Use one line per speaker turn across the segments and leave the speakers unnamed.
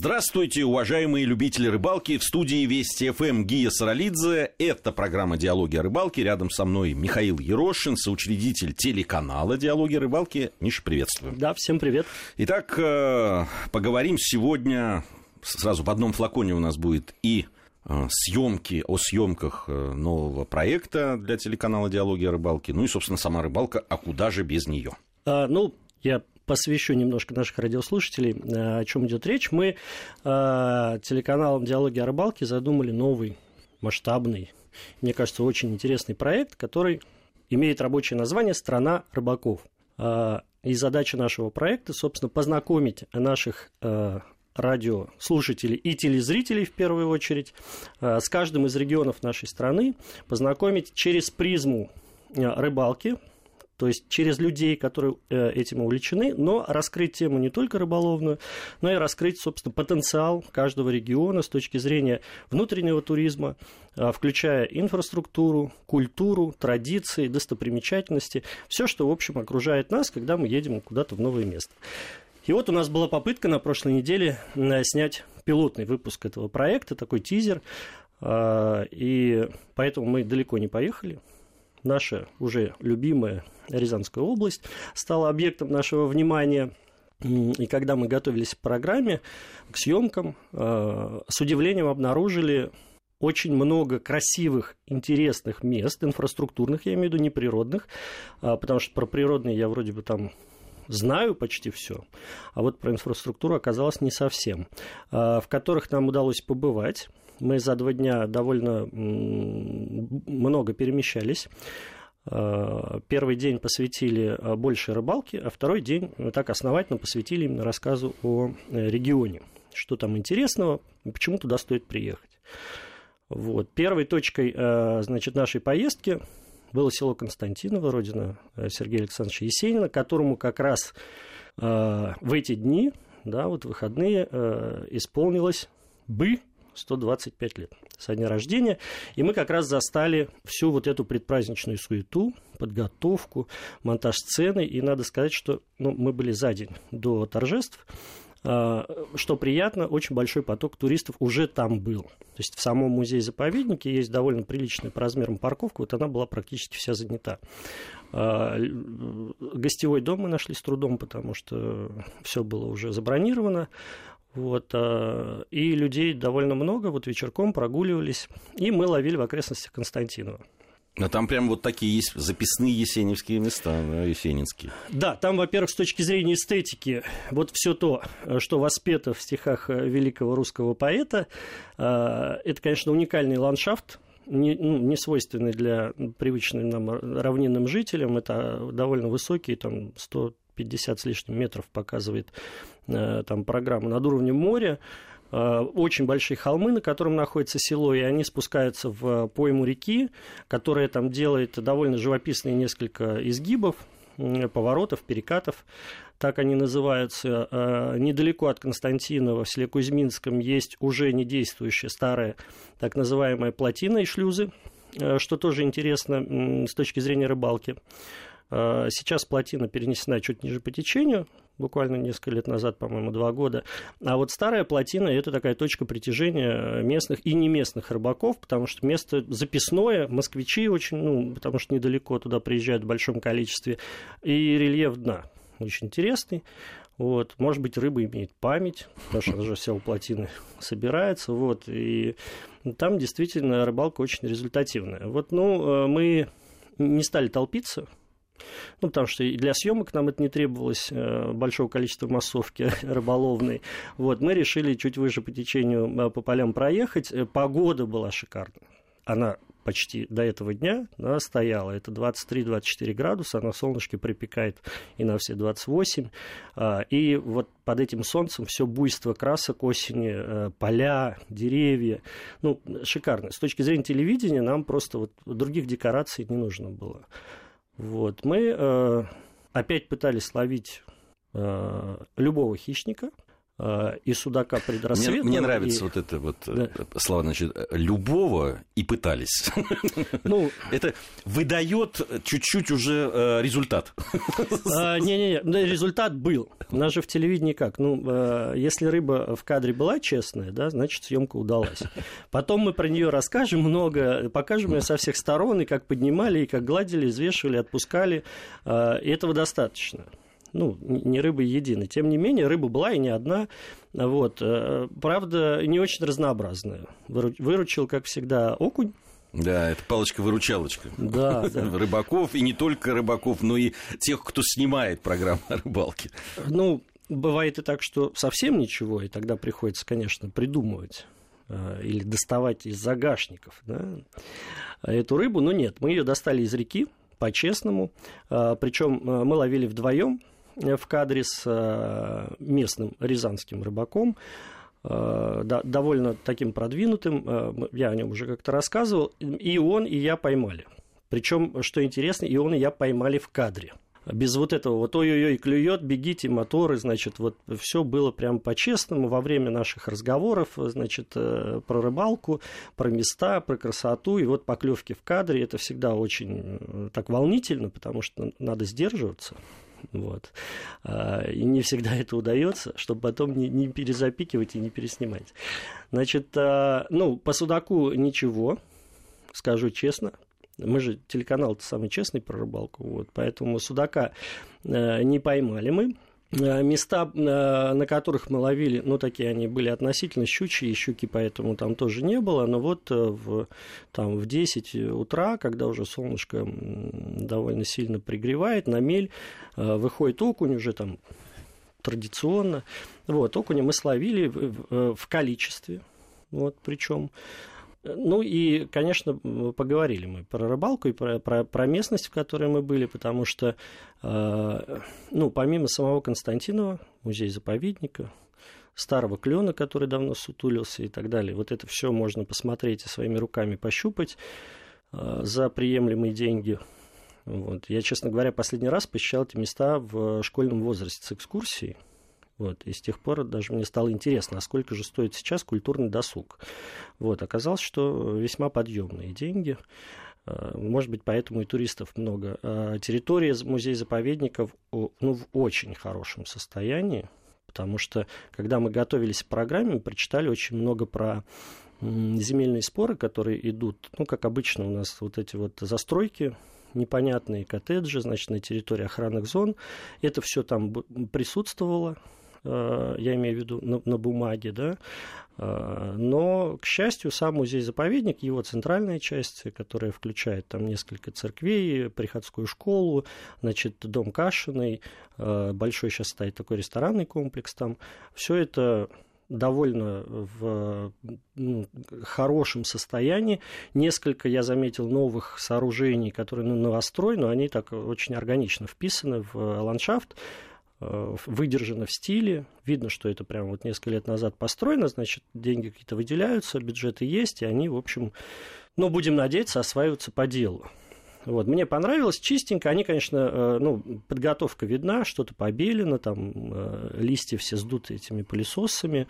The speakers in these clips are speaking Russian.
Здравствуйте, уважаемые любители рыбалки. В студии Вести ФМ Гия Саралидзе. Это программа «Диалоги о рыбалке». Рядом со мной Михаил Ерошин, соучредитель телеканала «Диалоги о рыбалке». Миша, приветствую.
Да, всем привет.
Итак, э, поговорим сегодня... Сразу в одном флаконе у нас будет и э, съемки о съемках э, нового проекта для телеканала «Диалоги о рыбалке». Ну и, собственно, сама рыбалка, а куда же без нее?
А, ну, я посвящу немножко наших радиослушателей, э, о чем идет речь. Мы э, телеканалом «Диалоги о рыбалке» задумали новый, масштабный, мне кажется, очень интересный проект, который имеет рабочее название «Страна рыбаков». Э, и задача нашего проекта, собственно, познакомить наших радиослушателей и телезрителей в первую очередь с каждым из регионов нашей страны, познакомить через призму рыбалки, то есть через людей, которые э, этим увлечены, но раскрыть тему не только рыболовную, но и раскрыть, собственно, потенциал каждого региона с точки зрения внутреннего туризма, э, включая инфраструктуру, культуру, традиции, достопримечательности, все, что, в общем, окружает нас, когда мы едем куда-то в новое место. И вот у нас была попытка на прошлой неделе э, снять пилотный выпуск этого проекта, такой тизер, и поэтому мы далеко не поехали, наша уже любимая Рязанская область стала объектом нашего внимания. И когда мы готовились к программе, к съемкам, э, с удивлением обнаружили очень много красивых, интересных мест, инфраструктурных, я имею в виду, не природных, а, потому что про природные я вроде бы там знаю почти все, а вот про инфраструктуру оказалось не совсем, а, в которых нам удалось побывать. Мы за два дня довольно много перемещались. А, первый день посвятили а, больше рыбалке, а второй день так основательно посвятили именно рассказу о э, регионе. Что там интересного, почему туда стоит приехать. Вот. Первой точкой значит, нашей поездки было село Константиново, родина э, Сергея Александровича Есенина, которому как раз в эти дни, да, вот выходные, исполнилось бы 125 лет со дня рождения. И мы как раз застали всю вот эту предпраздничную суету, подготовку, монтаж сцены. И надо сказать, что ну, мы были за день до торжеств. А, что приятно, очень большой поток туристов уже там был. То есть в самом музее-заповеднике есть довольно приличная по размерам парковка, вот она была практически вся занята. А, гостевой дом мы нашли с трудом, потому что все было уже забронировано. Вот, а, и людей довольно много, вот вечерком прогуливались, и мы ловили в окрестностях Константинова.
Но там прям вот такие есть записные есеневские места, да, есенинские.
Да, там, во-первых, с точки зрения эстетики, вот все то, что воспето в стихах великого русского поэта, а, это, конечно, уникальный ландшафт, не, ну, не свойственный для привычным нам равнинным жителям. Это довольно высокие, там 150 с лишним метров показывает Э, там, программы над уровнем моря, э, очень большие холмы, на котором находится село, и они спускаются в пойму реки, которая там делает довольно живописные несколько изгибов, поворотов, перекатов, так они называются. Э, недалеко от Константинова, в селе Кузьминском, есть уже не действующая старая так называемая плотина и шлюзы, что тоже интересно с точки зрения рыбалки. Сейчас плотина перенесена чуть ниже по течению, буквально несколько лет назад, по-моему, два года. А вот старая плотина – это такая точка притяжения местных и не местных рыбаков, потому что место записное, москвичи очень, ну, потому что недалеко туда приезжают в большом количестве, и рельеф дна очень интересный. Вот, может быть, рыба имеет память, потому что она же вся у плотины собирается. Вот, и там действительно рыбалка очень результативная. Вот, ну, э, мы не стали толпиться, ну, потому что и для съемок нам это не требовалось э, большого количества массовки рыболовной. Вот, мы решили чуть выше по течению э, по полям проехать. Э, погода была шикарная. Она почти до этого дня она стояла. Это 23-24 градуса, на солнышке припекает и на все 28. А, и вот под этим солнцем все буйство красок осени, поля, деревья. Ну, шикарно. С точки зрения телевидения нам просто вот других декораций не нужно было. Вот. Мы э, опять пытались ловить э, любого хищника. Э, и судака предрассветного.
Мне, мне нравится и... вот это вот э, да. слова, значит, любого и пытались. Ну, это выдает чуть-чуть уже э, результат.
Не-не-не, результат был. У нас же в телевидении как? Ну, если рыба в кадре была честная, да, значит, съемка удалась. Потом мы про нее расскажем много, покажем ее со всех сторон, и как поднимали, и как гладили, взвешивали, отпускали. И этого достаточно ну, не рыба единой. Тем не менее, рыба была и не одна. Вот. Э, правда, не очень разнообразная. Выручил, как всегда, окунь.
Да, это палочка-выручалочка.
Да, да.
Рыбаков, и не только рыбаков, но и тех, кто снимает программу о рыбалке.
Ну, бывает и так, что совсем ничего, и тогда приходится, конечно, придумывать э, или доставать из загашников да, эту рыбу. Но нет, мы ее достали из реки, по-честному. Э, Причем мы ловили вдвоем, в кадре с э, местным рязанским рыбаком, э, довольно таким продвинутым, я о нем уже как-то рассказывал, и он, и я поймали. Причем, что интересно, и он, и я поймали в кадре. Без вот этого вот ой-ой-ой, клюет, бегите, моторы, значит, вот все было прям по-честному во время наших разговоров, значит, про рыбалку, про места, про красоту, и вот поклевки в кадре, это всегда очень так волнительно, потому что надо сдерживаться. Вот. А, и не всегда это удается, чтобы потом не, не перезапикивать и не переснимать. Значит, а, ну, по Судаку ничего, скажу честно. Мы же телеканал-то самый честный про рыбалку, вот, поэтому Судака э, не поймали мы. Э, места, э, на которых мы ловили, ну, такие они были относительно щучьи, щуки поэтому там тоже не было, но вот э, в, там, в 10 утра, когда уже солнышко довольно сильно пригревает, на мель выходит окунь уже там традиционно. Вот, окуня мы словили в, в количестве, вот, причем ну и, конечно, поговорили мы про рыбалку и про, про, про местность, в которой мы были, потому что, э, ну, помимо самого Константинова, музей-заповедника, старого клена, который давно сутулился и так далее, вот это все можно посмотреть и своими руками пощупать э, за приемлемые деньги. Вот. Я, честно говоря, последний раз посещал эти места в школьном возрасте с экскурсией. Вот, и с тех пор даже мне стало интересно, а сколько же стоит сейчас культурный досуг. Вот, оказалось, что весьма подъемные деньги. А, может быть, поэтому и туристов много. А территория музея-заповедников ну, в очень хорошем состоянии, потому что, когда мы готовились к программе, мы прочитали очень много про земельные споры, которые идут, ну, как обычно у нас вот эти вот застройки непонятные коттеджи, значит, на территории охранных зон. Это все там присутствовало, я имею в виду на, на бумаге, да, э, но, к счастью, сам музей-заповедник, его центральная часть, которая включает там несколько церквей, приходскую школу, значит, дом Кашиной, э, большой сейчас стоит такой ресторанный комплекс там, все это довольно в ну, хорошем состоянии. Несколько, я заметил, новых сооружений, которые на новострой, но они так очень органично вписаны в ландшафт. Э, выдержано в стиле. Видно, что это прямо вот несколько лет назад построено, значит, деньги какие-то выделяются, бюджеты есть, и они, в общем, ну, будем надеяться, осваиваются по делу. Вот, мне понравилось, чистенько. Они, конечно, э, ну, подготовка видна, что-то побелено, там э, листья все сдуты этими пылесосами,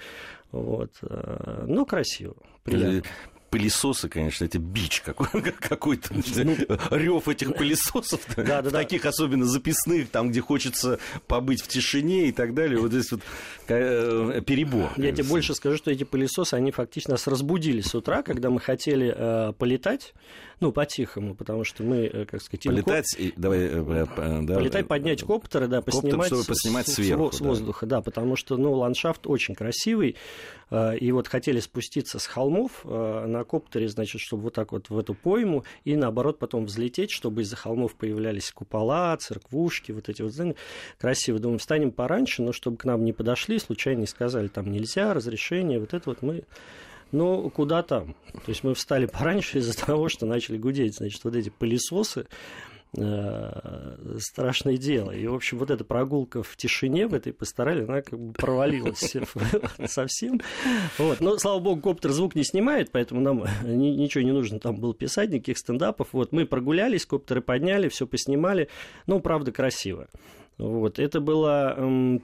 вот, но красиво, приятно
пылесосы, конечно, это бич какой-то, ну, рев этих пылесосов, да, да, таких да. особенно записных, там, где хочется побыть в тишине и так далее. Вот здесь вот э, перебор.
Я тебе больше скажу, что эти пылесосы, они фактически нас разбудили с утра, когда мы хотели э, полетать, ну, по-тихому, потому что мы, э, как сказать...
Полетать,
коп... и, давай... Э, э, да, Полетать, поднять коптеры, да, поснимать,
Коптер, поснимать с, сверху,
с, воздуха, да, потому что, ну, ландшафт очень красивый, и вот хотели спуститься с холмов на коптере, значит, чтобы вот так вот в эту пойму, и наоборот потом взлететь, чтобы из-за холмов появлялись купола, церквушки, вот эти вот здания. Красиво. Думаем, встанем пораньше, но чтобы к нам не подошли, случайно не сказали, там нельзя, разрешение, вот это вот мы ну, куда там? То есть мы встали пораньше из-за того, что начали гудеть, значит, вот эти пылесосы, страшное дело. И, в общем, вот эта прогулка в тишине в этой постарали, она как бы провалилась совсем. Вот. Но, слава богу, коптер звук не снимает, поэтому нам ничего не нужно там было писать, никаких стендапов. Вот мы прогулялись, коптеры подняли, все поснимали. Ну, правда, красиво. Вот. Это была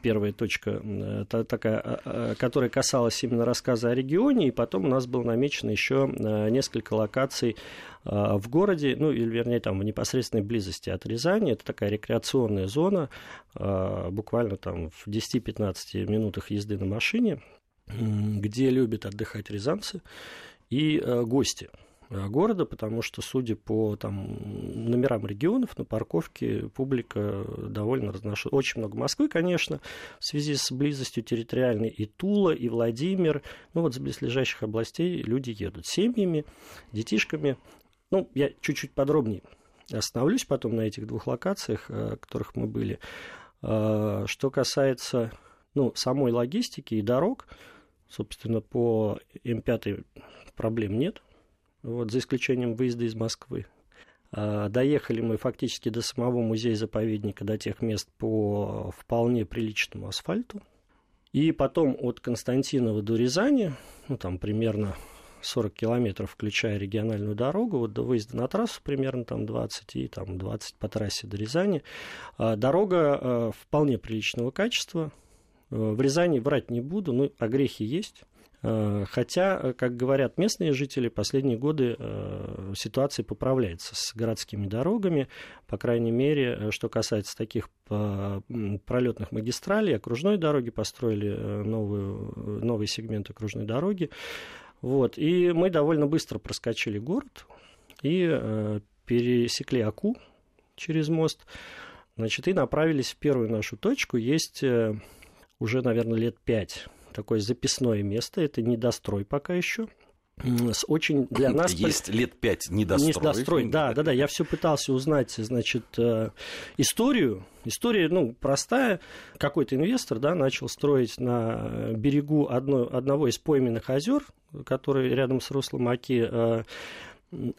первая точка, э, та, такая, э, э, которая касалась именно рассказа о регионе, и потом у нас было намечено еще э, несколько локаций э, в городе, ну, или, вернее, там, в непосредственной близости от Рязани. Это такая рекреационная зона, буквально там в 10-15 минутах езды на машине, где любят отдыхать рязанцы и гости – города, потому что, судя по там, номерам регионов, на парковке публика довольно разношерстная. Очень много Москвы, конечно, в связи с близостью территориальной и Тула, и Владимир. Ну вот с близлежащих областей люди едут семьями, детишками. Ну, я чуть-чуть подробнее остановлюсь потом на этих двух локациях, в э, которых мы были. Э, что касается ну, самой логистики и дорог, собственно, по М5 проблем нет вот, за исключением выезда из Москвы. А, доехали мы фактически до самого музея-заповедника, до тех мест по вполне приличному асфальту. И потом от Константинова до Рязани, ну там примерно 40 километров, включая региональную дорогу, вот до выезда на трассу примерно там 20 и там 20 по трассе до Рязани. А, дорога а, вполне приличного качества. В Рязани врать не буду, ну, а грехи есть. Э, хотя, э, как говорят местные жители, последние годы э, ситуация поправляется с городскими дорогами, по крайней мере, что касается таких пролетных магистралей, окружной дороги, построили новую, новый сегмент окружной дороги. Вот. И мы довольно быстро проскочили город и пересекли Аку через мост, значит, и направились в первую нашу точку. Есть уже, наверное, лет пять такое записное место, это недострой пока еще с очень для нас...
Есть лет пять недострой.
Недострой, да, да, да. Я все пытался узнать, значит, э, историю. История, ну, простая. Какой-то инвестор, да, начал строить на берегу одно, одного из пойменных озер, который рядом с руслом Оки, э,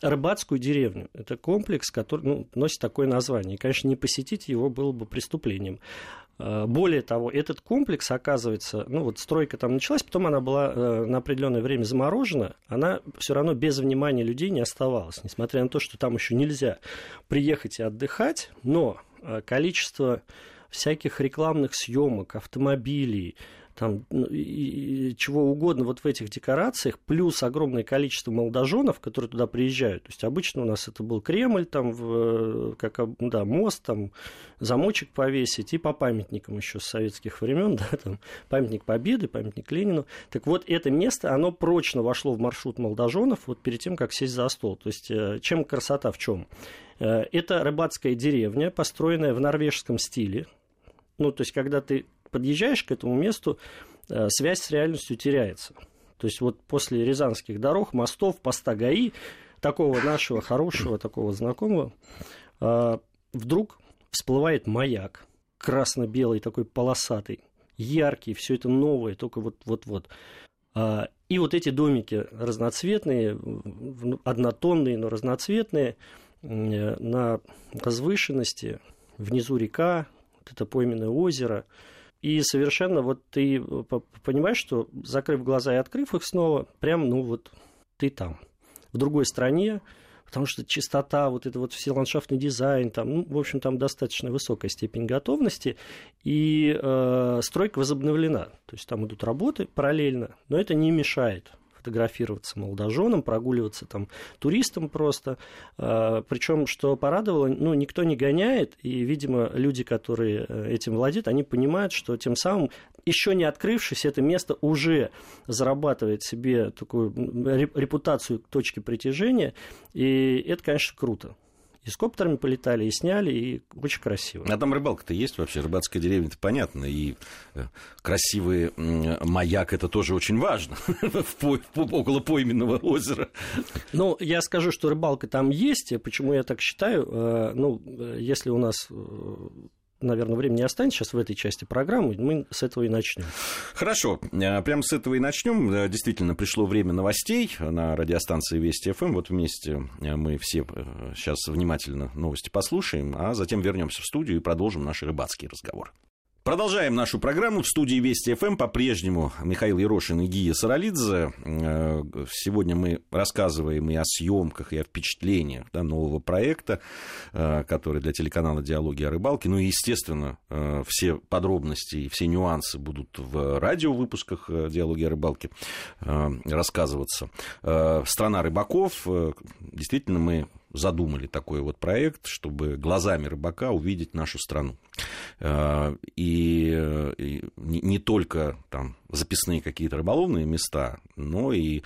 рыбацкую деревню. Это комплекс, который ну, носит такое название. И, конечно, не посетить его было бы преступлением. Э, более того, этот комплекс, оказывается, ну вот стройка там началась, потом она была э, на определенное время заморожена, она все равно без внимания людей не оставалась, несмотря на то, что там еще нельзя приехать и отдыхать, но э, количество всяких рекламных съемок, автомобилей, там, ну, и, и, чего угодно вот в этих декорациях, плюс огромное количество молодоженов, которые туда приезжают. То есть обычно у нас это был Кремль, там, в, как, да, мост, там, замочек повесить, и по памятникам еще с советских времен, да, там, памятник Победы, памятник Ленину. Так вот, это место, оно прочно вошло в маршрут молодоженов вот перед тем, как сесть за стол. То есть, э, чем красота в чем? Э, это рыбацкая деревня, построенная в норвежском стиле, ну, то есть, когда ты подъезжаешь к этому месту, э, связь с реальностью теряется. То есть вот после рязанских дорог, мостов, поста ГАИ, такого нашего хорошего, такого знакомого, э, вдруг всплывает маяк, красно-белый, такой полосатый, яркий, все это новое, только вот-вот-вот. Э, и вот эти домики разноцветные, однотонные, но разноцветные, на возвышенности, внизу река, вот это пойменное озеро – и совершенно вот ты э, понимаешь, что закрыв глаза и открыв их снова, прям, ну вот ты там, в другой стране, потому что чистота, вот это вот все ландшафтный дизайн, там, ну, в общем, там достаточно высокая степень готовности, и э, стройка возобновлена, то есть там идут работы параллельно, но это не мешает фотографироваться молодоженам, прогуливаться там туристам просто. А, Причем, что порадовало, ну, никто не гоняет, и, видимо, люди, которые э, этим владеют, они понимают, что тем самым, еще не открывшись, это место уже зарабатывает себе такую репутацию точки притяжения, и это, конечно, круто и с коптерами полетали, и сняли, и очень красиво.
А там рыбалка-то есть вообще, рыбацкая деревня, это понятно, и э, красивый маяк, это тоже очень важно, около пойменного озера.
Ну, я скажу, что рыбалка там есть, почему я так считаю, э, ну, э, если у нас наверное, времени не останется сейчас в этой части программы, мы с этого и начнем.
Хорошо, э, прямо с этого и начнем. Э, действительно, пришло время новостей на радиостанции Вести ФМ. Вот вместе э, мы все сейчас внимательно новости послушаем, а затем вернемся в студию и продолжим наш рыбацкий разговор. Продолжаем нашу программу. В студии Вести ФМ по-прежнему Михаил Ерошин и Гия Саралидзе. Э, сегодня мы рассказываем и о съемках, и о впечатлениях да, нового проекта, э, который для телеканала «Диалоги о рыбалке». Ну и, естественно, э, все подробности и все нюансы будут в радиовыпусках «Диалоги о рыбалке» рассказываться. «Страна рыбаков». Действительно, мы задумали такой вот проект, чтобы глазами рыбака увидеть нашу страну. Э, и, не только там записные какие-то рыболовные места, но и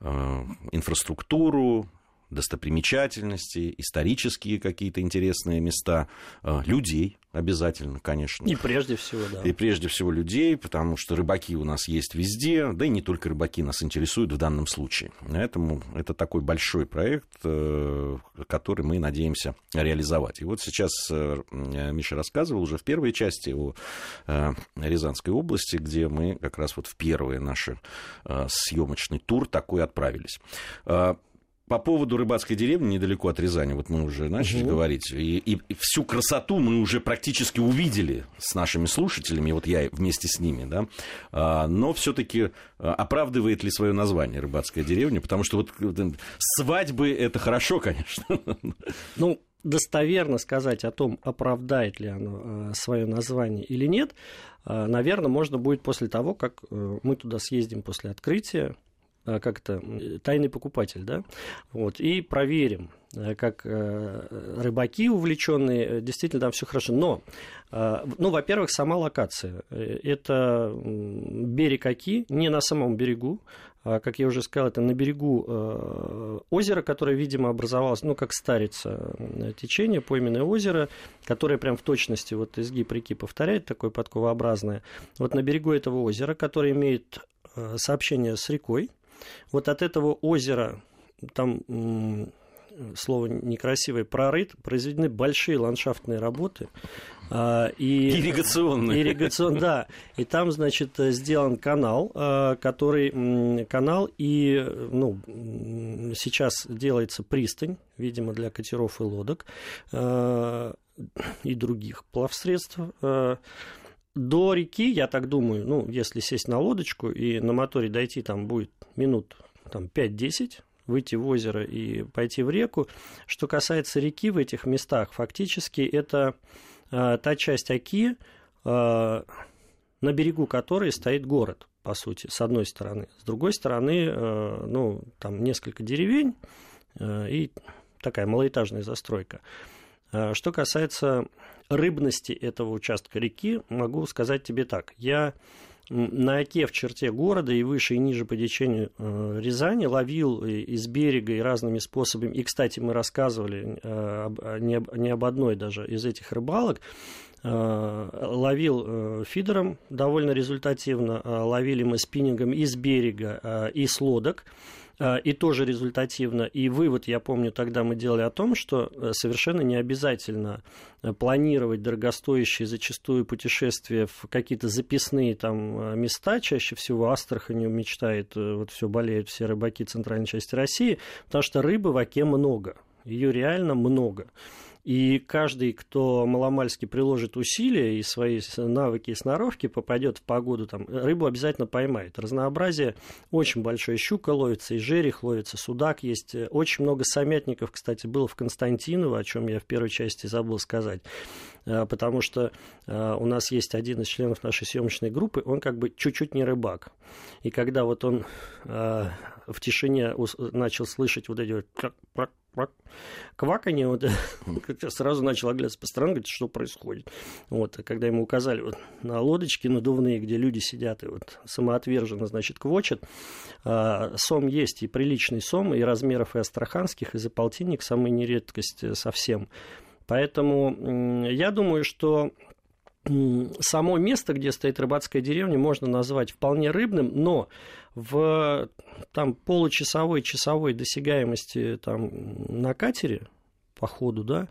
э, инфраструктуру, достопримечательности, исторические какие-то интересные места, э, людей обязательно, конечно.
И прежде всего, да.
И прежде всего людей, потому что рыбаки у нас есть везде, да и не только рыбаки нас интересуют в данном случае. Поэтому это такой большой проект, э, который мы надеемся реализовать. И вот сейчас э, Миша рассказывал уже в первой части о Рязанской области, где мы как раз вот в первый наш съемочный тур такой отправились. По поводу рыбацкой деревни недалеко от Рязани, вот мы уже начали угу. говорить, и, и всю красоту мы уже практически увидели с нашими слушателями, вот я вместе с ними, да, а, но все-таки а, оправдывает ли свое название рыбацкая деревня, потому что вот свадьбы это хорошо, конечно.
Ну, достоверно сказать о том, оправдает ли оно а, свое название или нет, наверное, можно будет после того, как э, мы туда съездим после открытия, Э, как то тайный покупатель, да, вот, и проверим, э, как э, рыбаки увлеченные, действительно там все хорошо. Но, ну, во-первых, сама локация. Это берег Оки, не на самом берегу, а, как я уже сказал, это на берегу озера, которое, видимо, образовалось, ну, как старица течение, пойменное озеро, которое прям в точности вот изгиб реки повторяет, такое подковообразное. Вот на берегу этого озера, которое имеет сообщение с рекой, вот от этого озера, там слово некрасивое, прорыт, произведены большие ландшафтные работы.
А, и, ирригационные.
Ирригацион, да. И там, значит, сделан канал, а, который канал, и ну, сейчас делается пристань, видимо, для катеров и лодок а, и других плавсредств до реки, я так думаю, ну, если сесть на лодочку и на моторе дойти там будет минут там, 5-10, выйти в озеро и пойти в реку. Что касается реки в этих местах, фактически это э, та часть Оки, э, на берегу которой стоит город, по сути, с одной стороны. С другой стороны, э, ну, там несколько деревень э, и такая малоэтажная застройка. Э, что касается рыбности этого участка реки, могу сказать тебе так. Я на оке в черте города и выше и ниже по течению э, Рязани ловил из берега и разными способами. И, кстати, мы рассказывали э, не об одной даже из этих рыбалок. Ловил фидером довольно результативно, ловили мы спиннингом из берега и с лодок. А, и тоже результативно. И вывод, я помню, тогда мы делали о том, что э, совершенно не обязательно э, планировать дорогостоящие зачастую путешествия в какие-то записные там э, места, чаще всего Астраханью мечтает, вот все болеют все рыбаки центральной части России, потому что рыбы в оке много, ее реально много. И каждый, кто маломальски приложит усилия и свои навыки и сноровки, попадет в погоду, там, рыбу обязательно поймает. Разнообразие очень большое. Щука ловится, и жерех ловится, судак есть. Очень много самятников, кстати, было в Константиново, о чем я в первой части забыл сказать. А, потому что а, у нас есть один из членов нашей съемочной группы, он как бы чуть-чуть не рыбак. И когда вот он а, в тишине начал слышать вот эти вот кваканье, вот, сразу начал оглядываться по сторонам, говорит, что происходит. Вот, когда ему указали вот, на лодочки надувные, где люди сидят и вот самоотверженно, значит, квочат, сом есть и приличный сом, и размеров и астраханских, и за полтинник, самая нередкость э, совсем. Поэтому я думаю, что само место, где стоит рыбацкая деревня, можно назвать вполне рыбным, но в там, получасовой, часовой досягаемости там, на катере, по ходу, да,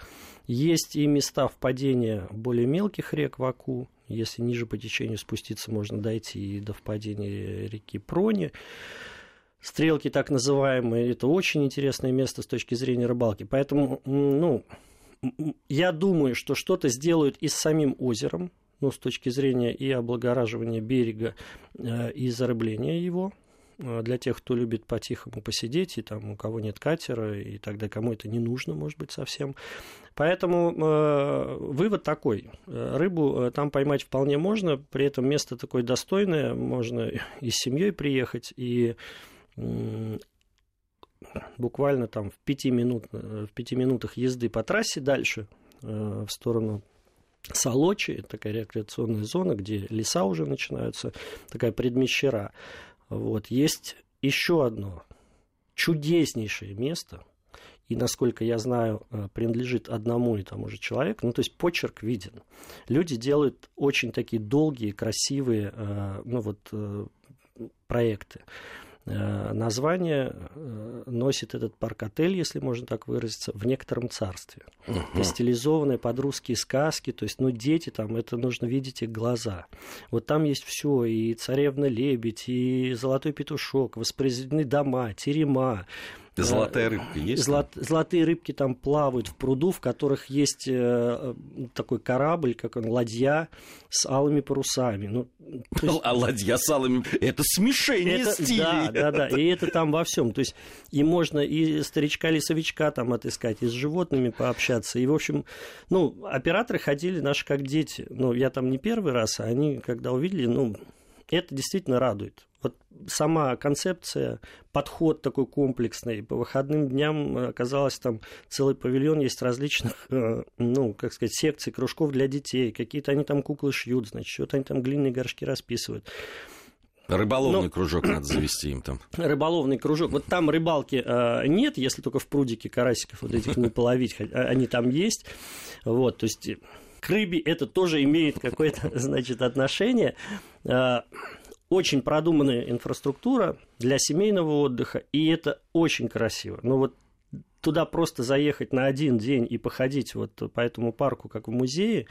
есть и места впадения более мелких рек в Аку, если ниже по течению спуститься, можно дойти и до впадения реки Прони. Стрелки так называемые, это очень интересное место с точки зрения рыбалки. Поэтому, ну, я думаю, что что-то сделают и с самим озером, ну, с точки зрения и облагораживания берега, и зарыбления его, для тех, кто любит по-тихому посидеть, и там у кого нет катера, и тогда кому это не нужно, может быть, совсем. Поэтому э, вывод такой. Рыбу э, там поймать вполне можно, при этом место такое достойное, можно и с семьей приехать, и э, буквально там в пяти, минут, э, в пяти минутах езды по трассе дальше, э, в сторону Солочи, такая рекреационная зона, где леса уже начинаются, такая предмещера. Вот. Есть еще одно чудеснейшее место, и, насколько я знаю, э, принадлежит одному и тому же человеку. Ну, то есть почерк виден. Люди делают очень такие долгие, красивые ну, вот, проекты. Э, название э, носит этот парк-отель, если можно так выразиться, в некотором царстве. Угу. Стилизованные под русские сказки, то есть, ну, дети там, это нужно видеть их глаза. Вот там есть все, и царевна-лебедь, и золотой петушок, воспроизведены дома, терема,
Золотая рыбка есть? Золот,
золотые рыбки там плавают в пруду, в которых есть э, такой корабль, как он, ладья с алыми парусами. Ну,
есть... А ладья с алыми... Это смешение это, стилей.
Да, да, да. И это там во всем. То есть и можно и старичка-лесовичка там отыскать, и с животными пообщаться. И, в общем, ну, операторы ходили наши как дети. Ну, я там не первый раз, а они, когда увидели, ну, это действительно радует. Вот сама концепция, подход такой комплексный. По выходным дням оказалось там целый павильон есть различных, э, ну, как сказать, секций, кружков для детей. Какие-то они там куклы шьют, значит, что-то они там глиняные горшки расписывают.
Рыболовный Но... кружок надо завести им там.
Рыболовный кружок. Вот там рыбалки э, нет, если только в прудике карасиков вот этих не половить. А, они там есть. Вот, то есть к рыбе это тоже имеет какое-то, значит, отношение. Очень продуманная инфраструктура для семейного отдыха, и это очень красиво. Но вот туда просто заехать на один день и походить вот по этому парку, как в музее,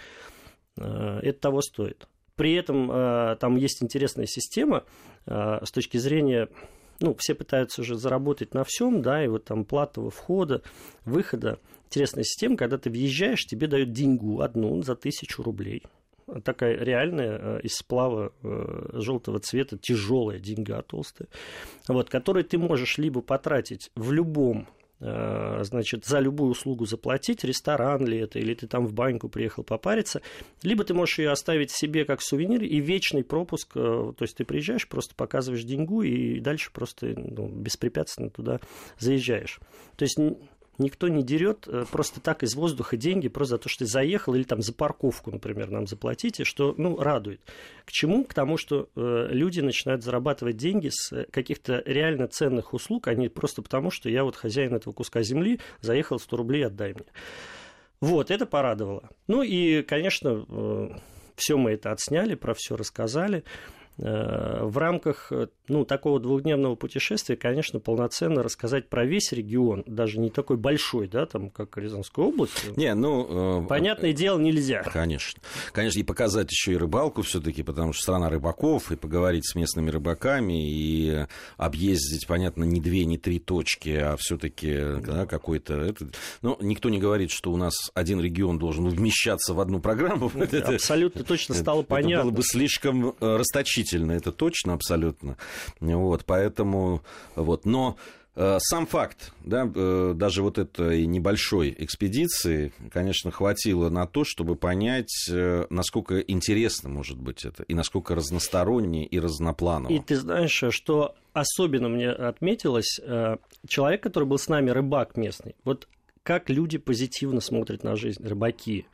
э, это того стоит. При этом э, там есть интересная система э, с точки зрения ну, все пытаются уже заработать на всем, да, и вот там платного входа, выхода. Интересная система, когда ты въезжаешь, тебе дают деньгу одну за тысячу рублей такая реальная э, из сплава э, желтого цвета тяжелая деньга толстая, вот, которую ты можешь либо потратить в любом э, значит, за любую услугу заплатить, ресторан ли это, или ты там в баньку приехал попариться, либо ты можешь ее оставить себе как сувенир и вечный пропуск, то есть ты приезжаешь, просто показываешь деньгу и дальше просто ну, беспрепятственно туда заезжаешь. То есть никто не дерет э, просто так из воздуха деньги, просто за то, что ты заехал, или там за парковку, например, нам заплатите, что, ну, радует. К чему? К тому, что э, люди начинают зарабатывать деньги с каких-то реально ценных услуг, а не просто потому, что я вот хозяин этого куска земли, заехал 100 рублей, отдай мне. Вот, это порадовало. Ну и, конечно, э, все мы это отсняли, про все рассказали. Э, в рамках э, ну, такого двухдневного путешествия, конечно, полноценно рассказать про весь регион, даже не такой большой, да, там, как Рязанская область.
Не, ну...
Э, Понятное дело, нельзя.
Конечно. Конечно, и показать еще и рыбалку все таки потому что страна рыбаков, и поговорить с местными рыбаками, и объездить, понятно, не две, не три точки, а все таки да, какой-то... Это... Ну, никто не говорит, что у нас один регион должен вмещаться в одну программу.
Абсолютно точно стало понятно. Это
было бы слишком расточительно исключительно, это точно абсолютно. Вот, поэтому, вот, но э, сам факт, да, э, даже вот этой небольшой экспедиции, конечно, хватило на то, чтобы понять, э, насколько интересно может быть это, и насколько разносторонне и разнопланово.
И ты знаешь, что особенно мне отметилось, человек, который был с нами, рыбак местный, вот как люди позитивно смотрят на жизнь, рыбаки.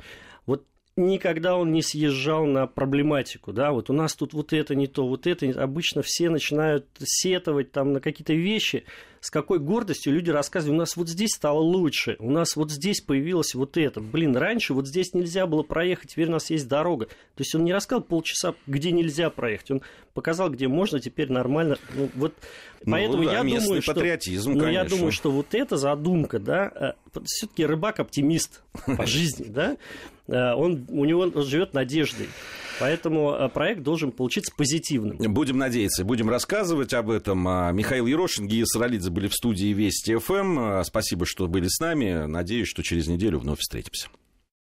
Вот никогда он не съезжал на проблематику, да, вот у нас тут вот это не то, вот это, обычно все начинают сетовать там на какие-то вещи, с какой гордостью люди рассказывают, у нас вот здесь стало лучше, у нас вот здесь появилось вот это, блин, раньше вот здесь нельзя было проехать, теперь у нас есть дорога, то есть он не рассказал полчаса, где нельзя проехать, он показал, где можно, теперь нормально, ну, вот, ну, поэтому да, я думаю, что,
патриотизм,
ну, я думаю, что вот эта задумка, да, э, все-таки рыбак оптимист по жизни, да, Э, он, у него он живет надеждой. Поэтому э, проект должен получиться позитивным.
Будем надеяться, будем рассказывать об этом. А, Михаил Ерошин, Гия Саралидзе были в студии Вести ФМ. Спасибо, что были с нами. Надеюсь, что через неделю вновь встретимся.